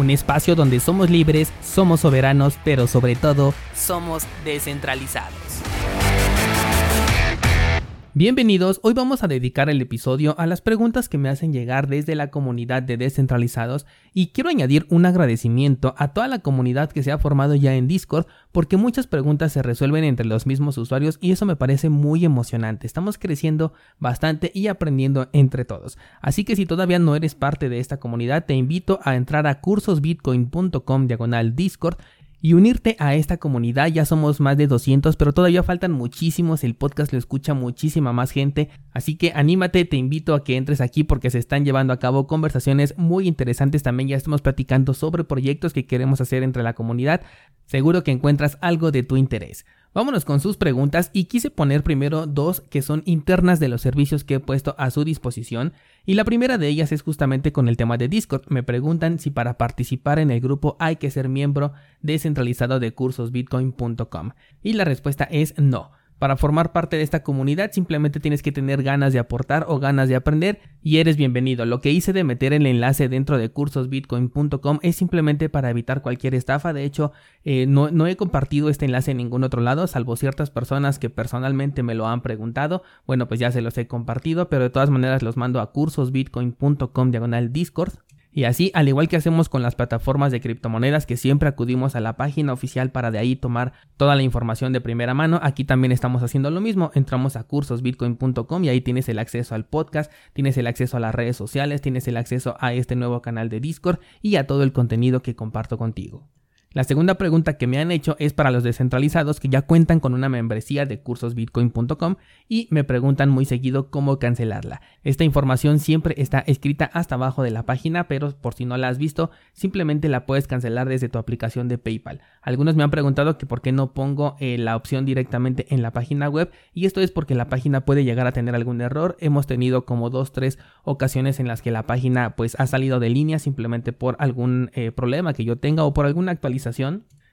un espacio donde somos libres, somos soberanos, pero sobre todo somos descentralizados. Bienvenidos, hoy vamos a dedicar el episodio a las preguntas que me hacen llegar desde la comunidad de descentralizados y quiero añadir un agradecimiento a toda la comunidad que se ha formado ya en Discord porque muchas preguntas se resuelven entre los mismos usuarios y eso me parece muy emocionante. Estamos creciendo bastante y aprendiendo entre todos. Así que si todavía no eres parte de esta comunidad te invito a entrar a cursosbitcoin.com diagonal Discord y unirte a esta comunidad. Ya somos más de 200, pero todavía faltan muchísimos. El podcast lo escucha muchísima más gente. Así que anímate, te invito a que entres aquí porque se están llevando a cabo conversaciones muy interesantes. También ya estamos platicando sobre proyectos que queremos hacer entre la comunidad. Seguro que encuentras algo de tu interés. Vámonos con sus preguntas y quise poner primero dos que son internas de los servicios que he puesto a su disposición y la primera de ellas es justamente con el tema de Discord. Me preguntan si para participar en el grupo hay que ser miembro descentralizado de cursosbitcoin.com y la respuesta es no. Para formar parte de esta comunidad simplemente tienes que tener ganas de aportar o ganas de aprender y eres bienvenido. Lo que hice de meter el enlace dentro de cursosbitcoin.com es simplemente para evitar cualquier estafa. De hecho, eh, no, no, he compartido este enlace en ningún otro lado, salvo ciertas personas que personalmente me lo han preguntado. Bueno, pues ya se los he compartido, pero de todas maneras los mando a cursosbitcoin.com diagonal Discord y así, al igual que hacemos con las plataformas de criptomonedas que siempre acudimos a la página oficial para de ahí tomar toda la información de primera mano, aquí también estamos haciendo lo mismo. Entramos a cursosbitcoin.com y ahí tienes el acceso al podcast, tienes el acceso a las redes sociales, tienes el acceso a este nuevo canal de Discord y a todo el contenido que comparto contigo. La segunda pregunta que me han hecho es para los descentralizados que ya cuentan con una membresía de cursosbitcoin.com y me preguntan muy seguido cómo cancelarla. Esta información siempre está escrita hasta abajo de la página, pero por si no la has visto, simplemente la puedes cancelar desde tu aplicación de PayPal. Algunos me han preguntado que por qué no pongo eh, la opción directamente en la página web y esto es porque la página puede llegar a tener algún error. Hemos tenido como dos, tres ocasiones en las que la página pues ha salido de línea simplemente por algún eh, problema que yo tenga o por alguna actualización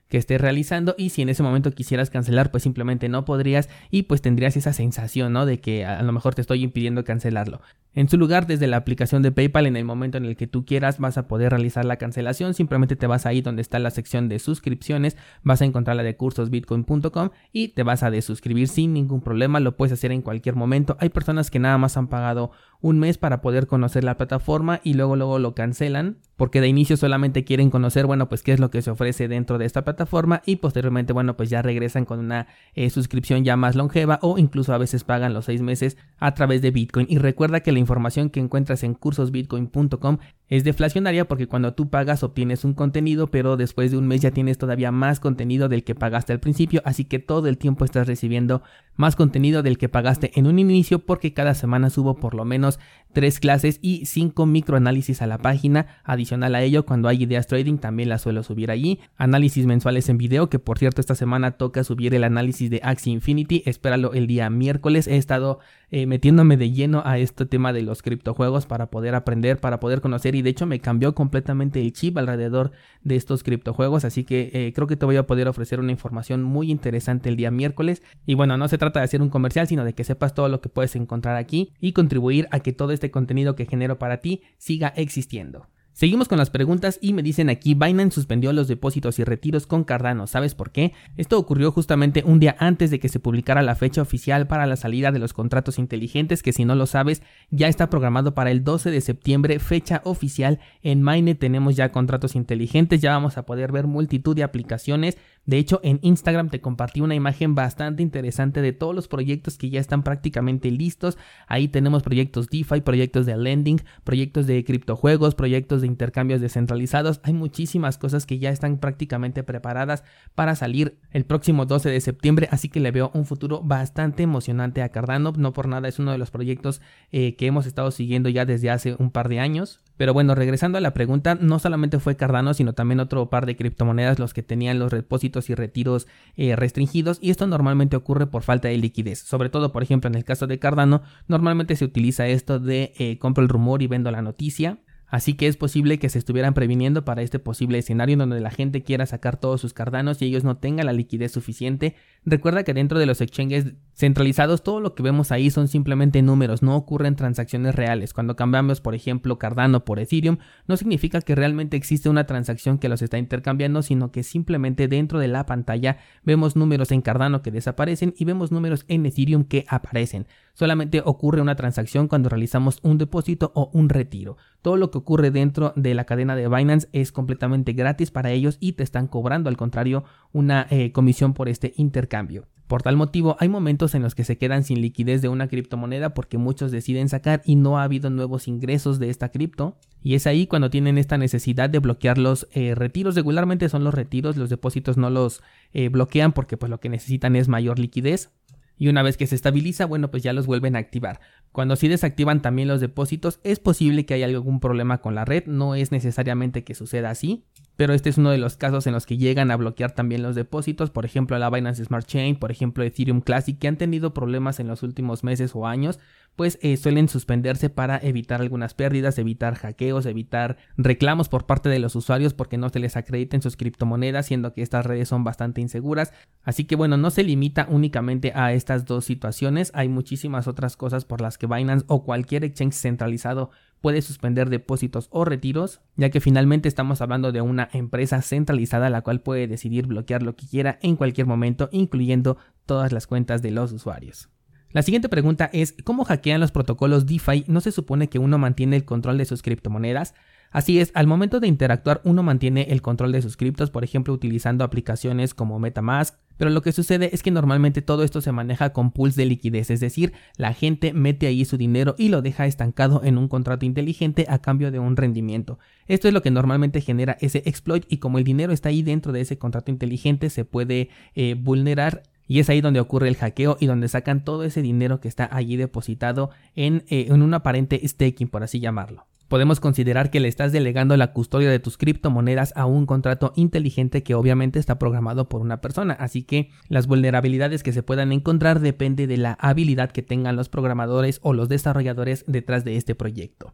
que estés realizando y si en ese momento quisieras cancelar pues simplemente no podrías y pues tendrías esa sensación ¿no? de que a lo mejor te estoy impidiendo cancelarlo. En su lugar, desde la aplicación de PayPal, en el momento en el que tú quieras, vas a poder realizar la cancelación. Simplemente te vas ahí donde está la sección de suscripciones, vas a encontrar la de cursosbitcoin.com y te vas a desuscribir sin ningún problema. Lo puedes hacer en cualquier momento. Hay personas que nada más han pagado un mes para poder conocer la plataforma y luego luego lo cancelan porque de inicio solamente quieren conocer bueno pues qué es lo que se ofrece dentro de esta plataforma y posteriormente bueno pues ya regresan con una eh, suscripción ya más longeva o incluso a veces pagan los seis meses a través de Bitcoin y recuerda que la información que encuentras en cursosbitcoin.com es deflacionaria porque cuando tú pagas obtienes un contenido, pero después de un mes ya tienes todavía más contenido del que pagaste al principio, así que todo el tiempo estás recibiendo más contenido del que pagaste en un inicio porque cada semana subo por lo menos tres clases y cinco microanálisis a la página. Adicional a ello, cuando hay ideas trading también las suelo subir allí. Análisis mensuales en video, que por cierto esta semana toca subir el análisis de Axie Infinity, espéralo el día miércoles. He estado eh, metiéndome de lleno a este tema de los criptojuegos para poder aprender, para poder conocer y de hecho me cambió completamente el chip alrededor de estos criptojuegos, así que eh, creo que te voy a poder ofrecer una información muy interesante el día miércoles y bueno, no se trata de hacer un comercial, sino de que sepas todo lo que puedes encontrar aquí y contribuir a que todo este contenido que genero para ti siga existiendo. Seguimos con las preguntas y me dicen aquí, Binance suspendió los depósitos y retiros con Cardano. ¿Sabes por qué? Esto ocurrió justamente un día antes de que se publicara la fecha oficial para la salida de los contratos inteligentes, que si no lo sabes, ya está programado para el 12 de septiembre, fecha oficial. En Mine tenemos ya contratos inteligentes, ya vamos a poder ver multitud de aplicaciones. De hecho, en Instagram te compartí una imagen bastante interesante de todos los proyectos que ya están prácticamente listos. Ahí tenemos proyectos DeFi, proyectos de lending, proyectos de criptojuegos, proyectos de intercambios descentralizados. Hay muchísimas cosas que ya están prácticamente preparadas para salir el próximo 12 de septiembre, así que le veo un futuro bastante emocionante a Cardano. No por nada es uno de los proyectos eh, que hemos estado siguiendo ya desde hace un par de años. Pero bueno, regresando a la pregunta, no solamente fue Cardano, sino también otro par de criptomonedas los que tenían los depósitos y retiros eh, restringidos y esto normalmente ocurre por falta de liquidez. Sobre todo, por ejemplo, en el caso de Cardano, normalmente se utiliza esto de eh, compro el rumor y vendo la noticia. Así que es posible que se estuvieran previniendo para este posible escenario en donde la gente quiera sacar todos sus cardanos y ellos no tengan la liquidez suficiente. Recuerda que dentro de los exchanges centralizados todo lo que vemos ahí son simplemente números, no ocurren transacciones reales. Cuando cambiamos, por ejemplo, Cardano por Ethereum, no significa que realmente existe una transacción que los está intercambiando, sino que simplemente dentro de la pantalla vemos números en Cardano que desaparecen y vemos números en Ethereum que aparecen. Solamente ocurre una transacción cuando realizamos un depósito o un retiro. Todo lo que ocurre dentro de la cadena de Binance es completamente gratis para ellos y te están cobrando al contrario una eh, comisión por este intercambio. Por tal motivo, hay momentos en los que se quedan sin liquidez de una criptomoneda porque muchos deciden sacar y no ha habido nuevos ingresos de esta cripto. Y es ahí cuando tienen esta necesidad de bloquear los eh, retiros. Regularmente son los retiros, los depósitos no los eh, bloquean porque pues lo que necesitan es mayor liquidez y una vez que se estabiliza, bueno, pues ya los vuelven a activar. Cuando sí desactivan también los depósitos, es posible que haya algún problema con la red, no es necesariamente que suceda así, pero este es uno de los casos en los que llegan a bloquear también los depósitos, por ejemplo la Binance Smart Chain, por ejemplo Ethereum Classic, que han tenido problemas en los últimos meses o años, pues eh, suelen suspenderse para evitar algunas pérdidas, evitar hackeos, evitar reclamos por parte de los usuarios porque no se les acrediten sus criptomonedas, siendo que estas redes son bastante inseguras. Así que bueno, no se limita únicamente a estas dos situaciones, hay muchísimas otras cosas por las que Binance o cualquier exchange centralizado puede suspender depósitos o retiros, ya que finalmente estamos hablando de una empresa centralizada la cual puede decidir bloquear lo que quiera en cualquier momento, incluyendo todas las cuentas de los usuarios. La siguiente pregunta es, ¿cómo hackean los protocolos DeFi? ¿No se supone que uno mantiene el control de sus criptomonedas? Así es, al momento de interactuar uno mantiene el control de sus criptos, por ejemplo utilizando aplicaciones como Metamask, pero lo que sucede es que normalmente todo esto se maneja con pools de liquidez, es decir, la gente mete ahí su dinero y lo deja estancado en un contrato inteligente a cambio de un rendimiento. Esto es lo que normalmente genera ese exploit y como el dinero está ahí dentro de ese contrato inteligente se puede eh, vulnerar y es ahí donde ocurre el hackeo y donde sacan todo ese dinero que está allí depositado en, eh, en un aparente staking, por así llamarlo. Podemos considerar que le estás delegando la custodia de tus criptomonedas a un contrato inteligente que obviamente está programado por una persona, así que las vulnerabilidades que se puedan encontrar depende de la habilidad que tengan los programadores o los desarrolladores detrás de este proyecto.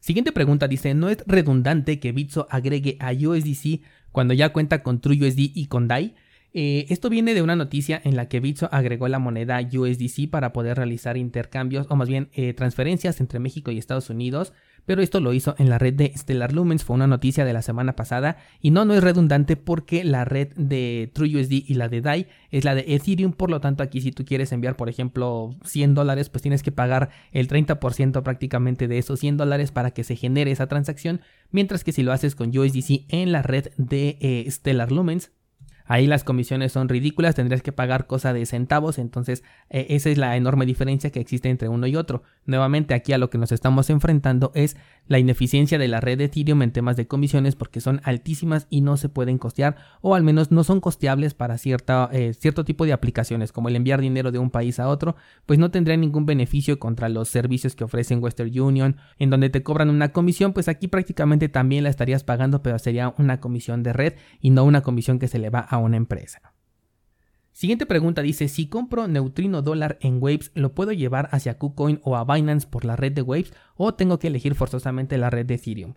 Siguiente pregunta dice, ¿no es redundante que Bitso agregue a USDC cuando ya cuenta con TrueUSD y con DAI? Eh, esto viene de una noticia en la que Bitso agregó la moneda USDC para poder realizar intercambios o más bien eh, transferencias entre México y Estados Unidos pero esto lo hizo en la red de Stellar Lumens, fue una noticia de la semana pasada y no, no es redundante porque la red de TrueUSD y la de DAI es la de Ethereum, por lo tanto aquí si tú quieres enviar por ejemplo 100 dólares pues tienes que pagar el 30% prácticamente de esos 100 dólares para que se genere esa transacción, mientras que si lo haces con USDC en la red de eh, Stellar Lumens Ahí las comisiones son ridículas, tendrías que pagar cosa de centavos, entonces eh, esa es la enorme diferencia que existe entre uno y otro. Nuevamente aquí a lo que nos estamos enfrentando es la ineficiencia de la red de Ethereum en temas de comisiones porque son altísimas y no se pueden costear o al menos no son costeables para cierta, eh, cierto tipo de aplicaciones como el enviar dinero de un país a otro, pues no tendría ningún beneficio contra los servicios que ofrecen Western Union en donde te cobran una comisión, pues aquí prácticamente también la estarías pagando pero sería una comisión de red y no una comisión que se le va a una empresa. Siguiente pregunta dice, si compro neutrino dólar en Waves, ¿lo puedo llevar hacia KuCoin o a Binance por la red de Waves o tengo que elegir forzosamente la red de Ethereum?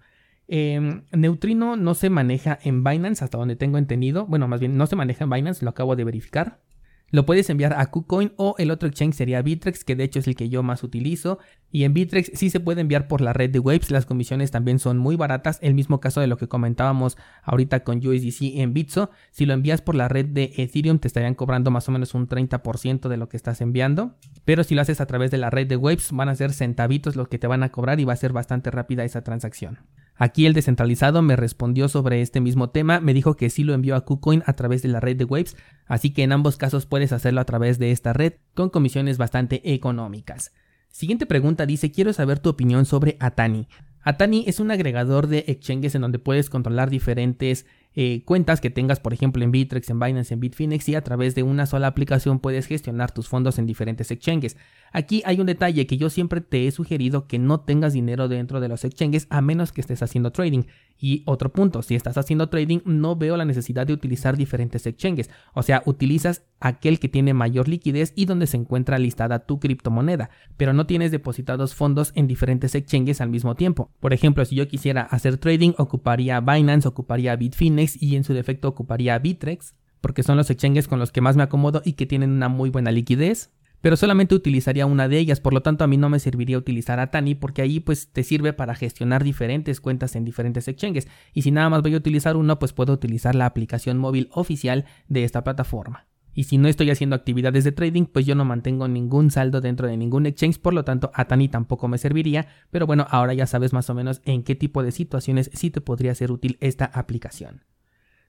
Em, neutrino no se maneja en Binance hasta donde tengo entendido. Bueno, más bien no se maneja en Binance, lo acabo de verificar. Lo puedes enviar a KuCoin o el otro exchange sería Bitrex, que de hecho es el que yo más utilizo. Y en Bitrex sí se puede enviar por la red de Waves, las comisiones también son muy baratas. El mismo caso de lo que comentábamos ahorita con USDC en Bitso. Si lo envías por la red de Ethereum te estarían cobrando más o menos un 30% de lo que estás enviando. Pero si lo haces a través de la red de Waves van a ser centavitos lo que te van a cobrar y va a ser bastante rápida esa transacción. Aquí el descentralizado me respondió sobre este mismo tema, me dijo que sí lo envió a KuCoin a través de la red de Waves, así que en ambos casos puedes hacerlo a través de esta red con comisiones bastante económicas. Siguiente pregunta dice, quiero saber tu opinión sobre Atani. Atani es un agregador de exchanges en donde puedes controlar diferentes eh, cuentas que tengas, por ejemplo, en Bitrex, en Binance, en Bitfinex y a través de una sola aplicación puedes gestionar tus fondos en diferentes exchanges. Aquí hay un detalle que yo siempre te he sugerido que no tengas dinero dentro de los exchanges a menos que estés haciendo trading. Y otro punto, si estás haciendo trading no veo la necesidad de utilizar diferentes exchanges. O sea, utilizas aquel que tiene mayor liquidez y donde se encuentra listada tu criptomoneda, pero no tienes depositados fondos en diferentes exchanges al mismo tiempo. Por ejemplo, si yo quisiera hacer trading, ocuparía Binance, ocuparía Bitfinex, y en su defecto ocuparía Bitrex, porque son los exchanges con los que más me acomodo y que tienen una muy buena liquidez. Pero solamente utilizaría una de ellas, por lo tanto a mí no me serviría utilizar a Tani porque ahí pues te sirve para gestionar diferentes cuentas en diferentes exchanges y si nada más voy a utilizar uno pues puedo utilizar la aplicación móvil oficial de esta plataforma. Y si no estoy haciendo actividades de trading, pues yo no mantengo ningún saldo dentro de ningún exchange, por lo tanto Atani tampoco me serviría, pero bueno, ahora ya sabes más o menos en qué tipo de situaciones sí te podría ser útil esta aplicación.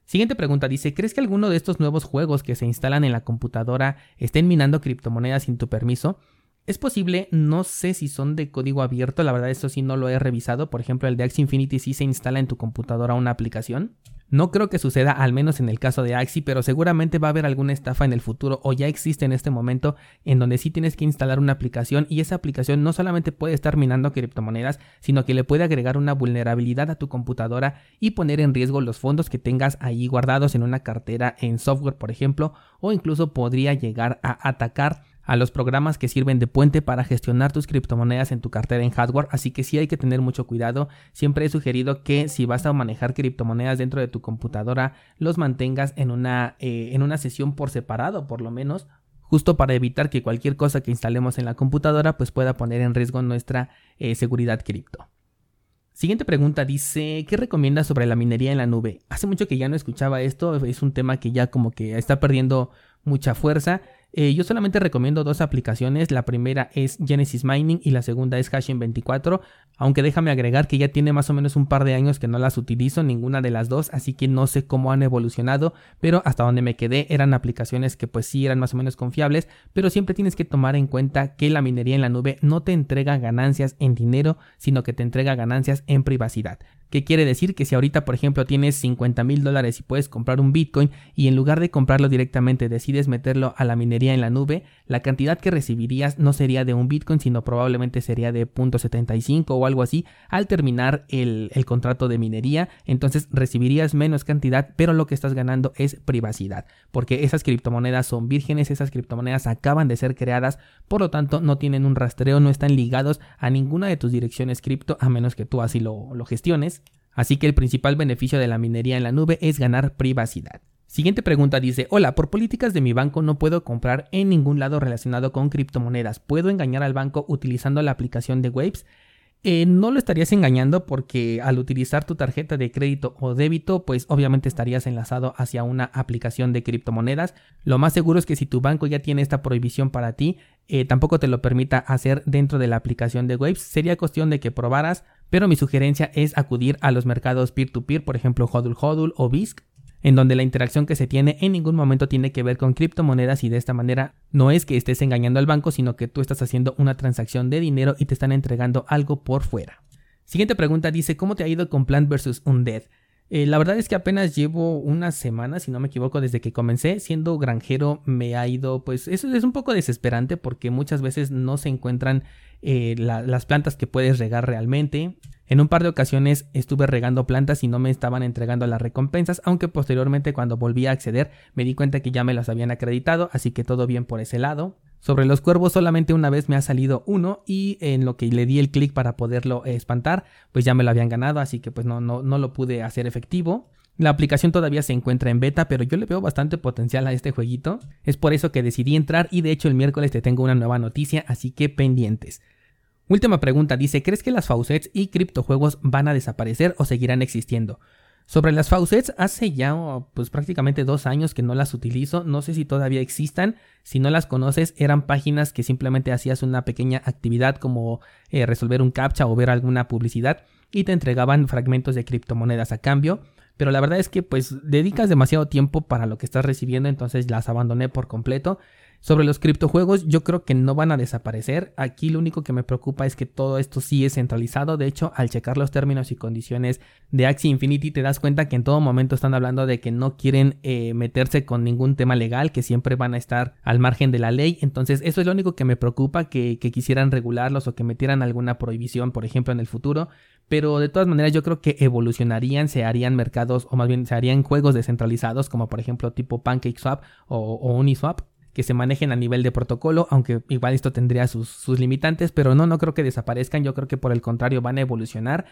Siguiente pregunta dice, ¿crees que alguno de estos nuevos juegos que se instalan en la computadora estén minando criptomonedas sin tu permiso? Es posible, no sé si son de código abierto, la verdad eso sí no lo he revisado, por ejemplo el de Axie Infinity sí se instala en tu computadora una aplicación. No creo que suceda, al menos en el caso de Axie, pero seguramente va a haber alguna estafa en el futuro o ya existe en este momento en donde sí tienes que instalar una aplicación y esa aplicación no solamente puede estar minando criptomonedas, sino que le puede agregar una vulnerabilidad a tu computadora y poner en riesgo los fondos que tengas ahí guardados en una cartera en software, por ejemplo, o incluso podría llegar a atacar a los programas que sirven de puente para gestionar tus criptomonedas en tu cartera en hardware, así que sí hay que tener mucho cuidado. Siempre he sugerido que si vas a manejar criptomonedas dentro de tu computadora, los mantengas en una, eh, en una sesión por separado, por lo menos, justo para evitar que cualquier cosa que instalemos en la computadora pues pueda poner en riesgo nuestra eh, seguridad cripto. Siguiente pregunta dice, ¿qué recomiendas sobre la minería en la nube? Hace mucho que ya no escuchaba esto, es un tema que ya como que está perdiendo mucha fuerza. Eh, yo solamente recomiendo dos aplicaciones, la primera es Genesis Mining y la segunda es Hashing 24, aunque déjame agregar que ya tiene más o menos un par de años que no las utilizo, ninguna de las dos, así que no sé cómo han evolucionado, pero hasta donde me quedé eran aplicaciones que pues sí eran más o menos confiables, pero siempre tienes que tomar en cuenta que la minería en la nube no te entrega ganancias en dinero, sino que te entrega ganancias en privacidad. ¿Qué quiere decir? Que si ahorita, por ejemplo, tienes 50 mil dólares y puedes comprar un Bitcoin y en lugar de comprarlo directamente decides meterlo a la minería en la nube, la cantidad que recibirías no sería de un Bitcoin, sino probablemente sería de .75 o algo así al terminar el, el contrato de minería. Entonces recibirías menos cantidad, pero lo que estás ganando es privacidad, porque esas criptomonedas son vírgenes, esas criptomonedas acaban de ser creadas, por lo tanto no tienen un rastreo, no están ligados a ninguna de tus direcciones cripto, a menos que tú así lo, lo gestiones. Así que el principal beneficio de la minería en la nube es ganar privacidad. Siguiente pregunta dice, hola, por políticas de mi banco no puedo comprar en ningún lado relacionado con criptomonedas. ¿Puedo engañar al banco utilizando la aplicación de Waves? Eh, no lo estarías engañando porque al utilizar tu tarjeta de crédito o débito, pues obviamente estarías enlazado hacia una aplicación de criptomonedas. Lo más seguro es que si tu banco ya tiene esta prohibición para ti, eh, tampoco te lo permita hacer dentro de la aplicación de Waves. Sería cuestión de que probaras pero mi sugerencia es acudir a los mercados peer-to-peer, por ejemplo Hodul Hodul o BISC, en donde la interacción que se tiene en ningún momento tiene que ver con criptomonedas y de esta manera no es que estés engañando al banco, sino que tú estás haciendo una transacción de dinero y te están entregando algo por fuera. Siguiente pregunta dice, ¿cómo te ha ido con Plant vs. Undead? Eh, la verdad es que apenas llevo una semana, si no me equivoco, desde que comencé. Siendo granjero me ha ido, pues eso es un poco desesperante porque muchas veces no se encuentran eh, las plantas que puedes regar realmente. En un par de ocasiones estuve regando plantas y no me estaban entregando las recompensas, aunque posteriormente cuando volví a acceder me di cuenta que ya me las habían acreditado, así que todo bien por ese lado. Sobre los cuervos solamente una vez me ha salido uno y en lo que le di el clic para poderlo espantar, pues ya me lo habían ganado, así que pues no, no, no lo pude hacer efectivo. La aplicación todavía se encuentra en beta, pero yo le veo bastante potencial a este jueguito. Es por eso que decidí entrar y de hecho el miércoles te tengo una nueva noticia, así que pendientes. Última pregunta dice, ¿crees que las faucets y criptojuegos van a desaparecer o seguirán existiendo? Sobre las faucets, hace ya pues prácticamente dos años que no las utilizo, no sé si todavía existan, si no las conoces eran páginas que simplemente hacías una pequeña actividad como eh, resolver un captcha o ver alguna publicidad y te entregaban fragmentos de criptomonedas a cambio, pero la verdad es que pues dedicas demasiado tiempo para lo que estás recibiendo, entonces las abandoné por completo. Sobre los criptojuegos, yo creo que no van a desaparecer. Aquí lo único que me preocupa es que todo esto sí es centralizado. De hecho, al checar los términos y condiciones de Axie Infinity, te das cuenta que en todo momento están hablando de que no quieren eh, meterse con ningún tema legal, que siempre van a estar al margen de la ley. Entonces, eso es lo único que me preocupa, que, quisieran regularlos o que metieran alguna prohibición, por ejemplo, en el futuro. Pero de todas maneras, yo creo que evolucionarían, se harían mercados, o más bien se harían juegos descentralizados, como por ejemplo tipo PancakeSwap o, o Uniswap que se manejen a nivel de protocolo, aunque igual esto tendría sus, limitantes, pero no, no creo que desaparezcan, yo creo que por el contrario van a evolucionar.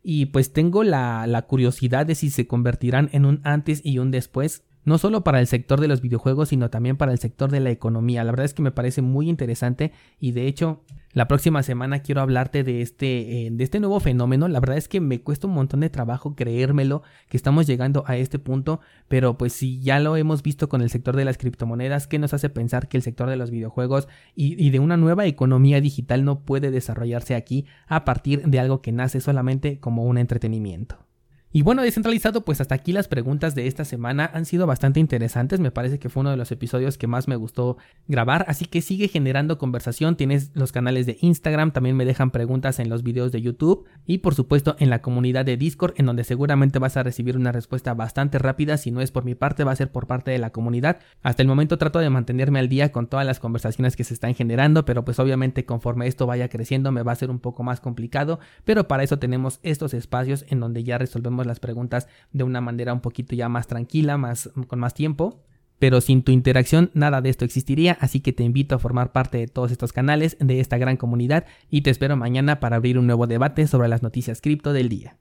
Y pues tengo la, la curiosidad de si se convertirán en un antes y un después no solo para el sector de los videojuegos, sino también para el sector de la economía. La verdad es que me parece muy interesante y de hecho la próxima semana quiero hablarte de este, eh, de este nuevo fenómeno. La verdad es que me cuesta un montón de trabajo creérmelo que estamos llegando a este punto, pero pues si ya lo hemos visto con el sector de las criptomonedas, ¿qué nos hace pensar que el sector de los videojuegos y de una nueva economía digital no puede desarrollarse aquí a partir de algo que nace solamente como un entretenimiento? Y bueno, descentralizado, pues hasta aquí las preguntas de esta semana han sido bastante interesantes. Me parece que fue uno de los episodios que más me gustó grabar. Así que sigue generando conversación. Tienes los canales de Instagram, también me dejan preguntas en los videos de YouTube y por supuesto en la comunidad de Discord, en donde seguramente vas a recibir una respuesta bastante rápida. Si no es por mi parte, va a ser por parte de la comunidad. Hasta el momento trato de mantenerme al día con todas las conversaciones que se están generando, pero pues obviamente conforme esto vaya creciendo me va a ser un poco más complicado. Pero para eso tenemos estos espacios en donde ya resolvemos las preguntas de una manera un poquito ya más tranquila, más, con más tiempo. Pero sin tu interacción nada de esto existiría, así que te invito a formar parte de todos estos canales, de esta gran comunidad, y te espero mañana para abrir un nuevo debate sobre las noticias cripto del día.